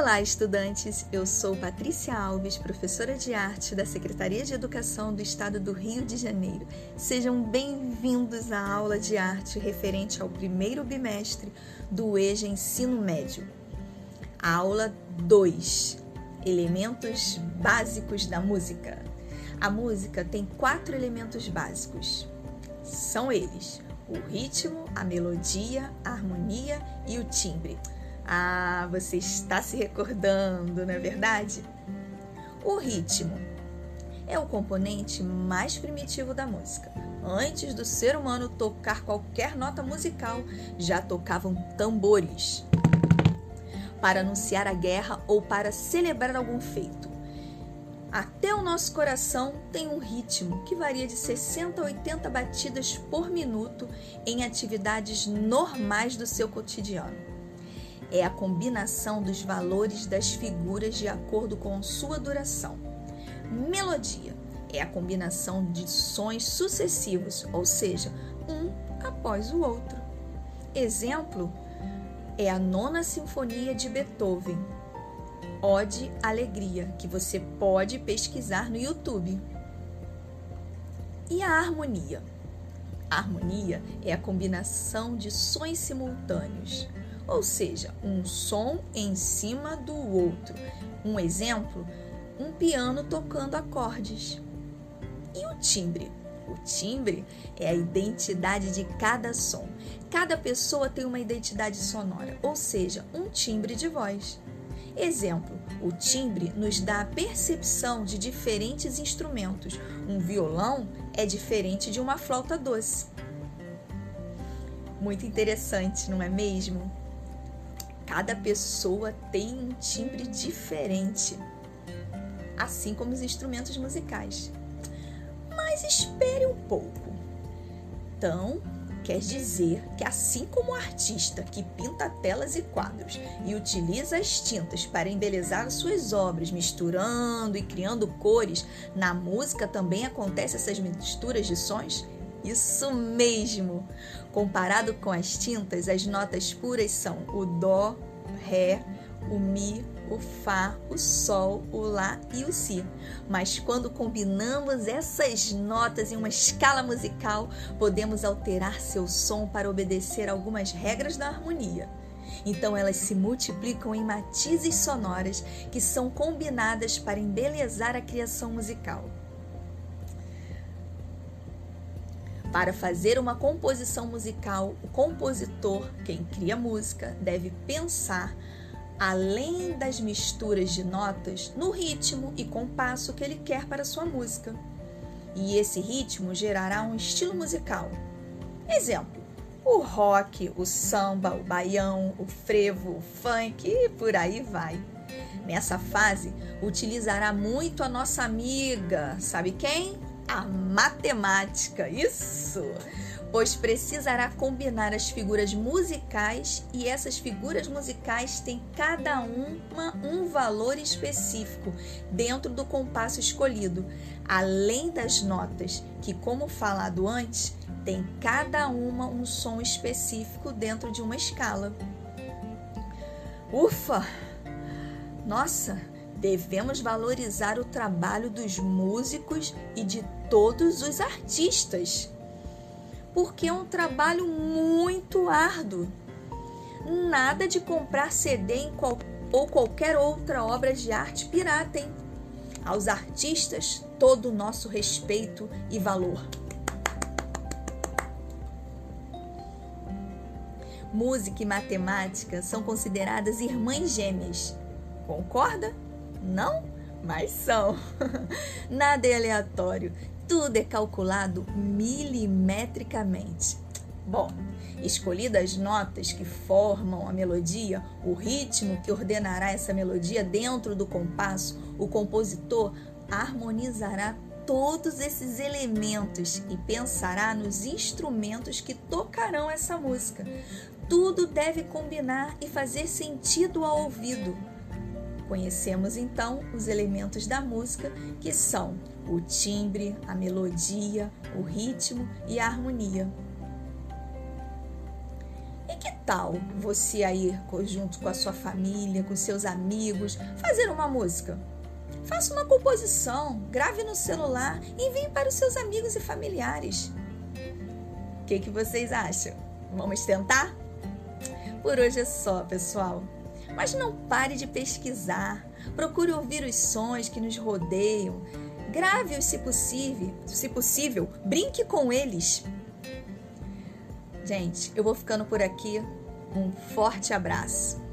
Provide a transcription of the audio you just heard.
Olá, estudantes! Eu sou Patrícia Alves, professora de arte da Secretaria de Educação do Estado do Rio de Janeiro. Sejam bem-vindos à aula de arte referente ao primeiro bimestre do EJA Ensino Médio. Aula 2: Elementos básicos da música. A música tem quatro elementos básicos. São eles: o ritmo, a melodia, a harmonia e o timbre. Ah, você está se recordando, não é verdade? O ritmo é o componente mais primitivo da música. Antes do ser humano tocar qualquer nota musical, já tocavam tambores para anunciar a guerra ou para celebrar algum feito. Até o nosso coração tem um ritmo que varia de 60 a 80 batidas por minuto em atividades normais do seu cotidiano é a combinação dos valores das figuras de acordo com sua duração. Melodia é a combinação de sons sucessivos, ou seja, um após o outro. Exemplo é a Nona Sinfonia de Beethoven, Ode Alegria, que você pode pesquisar no YouTube. E a harmonia? A harmonia é a combinação de sons simultâneos ou seja, um som em cima do outro. Um exemplo, um piano tocando acordes. E o timbre? O timbre é a identidade de cada som. Cada pessoa tem uma identidade sonora, ou seja, um timbre de voz. Exemplo: o timbre nos dá a percepção de diferentes instrumentos. Um violão é diferente de uma flauta doce. Muito interessante, não é mesmo? Cada pessoa tem um timbre diferente, assim como os instrumentos musicais. Mas espere um pouco. Então, quer dizer que, assim como o artista que pinta telas e quadros e utiliza as tintas para embelezar suas obras, misturando e criando cores, na música também acontece essas misturas de sons? Isso mesmo! Comparado com as tintas, as notas puras são o Dó, Ré, o Mi, o Fá, o Sol, o Lá e o Si. Mas quando combinamos essas notas em uma escala musical, podemos alterar seu som para obedecer algumas regras da harmonia. Então elas se multiplicam em matizes sonoras que são combinadas para embelezar a criação musical. Para fazer uma composição musical, o compositor, quem cria música, deve pensar, além das misturas de notas, no ritmo e compasso que ele quer para sua música. E esse ritmo gerará um estilo musical. Exemplo: o rock, o samba, o baião, o frevo, o funk e por aí vai. Nessa fase, utilizará muito a nossa amiga, sabe quem? A matemática. Isso! Pois precisará combinar as figuras musicais e essas figuras musicais têm cada uma um valor específico dentro do compasso escolhido, além das notas, que, como falado antes, tem cada uma um som específico dentro de uma escala. Ufa! Nossa, devemos valorizar o trabalho dos músicos e de todos os artistas, porque é um trabalho muito árduo. Nada de comprar CD em qual, ou qualquer outra obra de arte pirata, hein? Aos artistas, todo o nosso respeito e valor. Música e matemática são consideradas irmãs gêmeas. Concorda? Não? Mas são. Nada é aleatório tudo é calculado milimetricamente. Bom, escolhidas as notas que formam a melodia, o ritmo que ordenará essa melodia dentro do compasso, o compositor harmonizará todos esses elementos e pensará nos instrumentos que tocarão essa música. Tudo deve combinar e fazer sentido ao ouvido. Conhecemos então os elementos da música que são o timbre, a melodia, o ritmo e a harmonia. E que tal você aí, junto com a sua família, com seus amigos, fazer uma música? Faça uma composição, grave no celular e envie para os seus amigos e familiares. O que, que vocês acham? Vamos tentar? Por hoje é só, pessoal. Mas não pare de pesquisar. Procure ouvir os sons que nos rodeiam. Grave-os se possível, se possível, brinque com eles. Gente, eu vou ficando por aqui. Um forte abraço.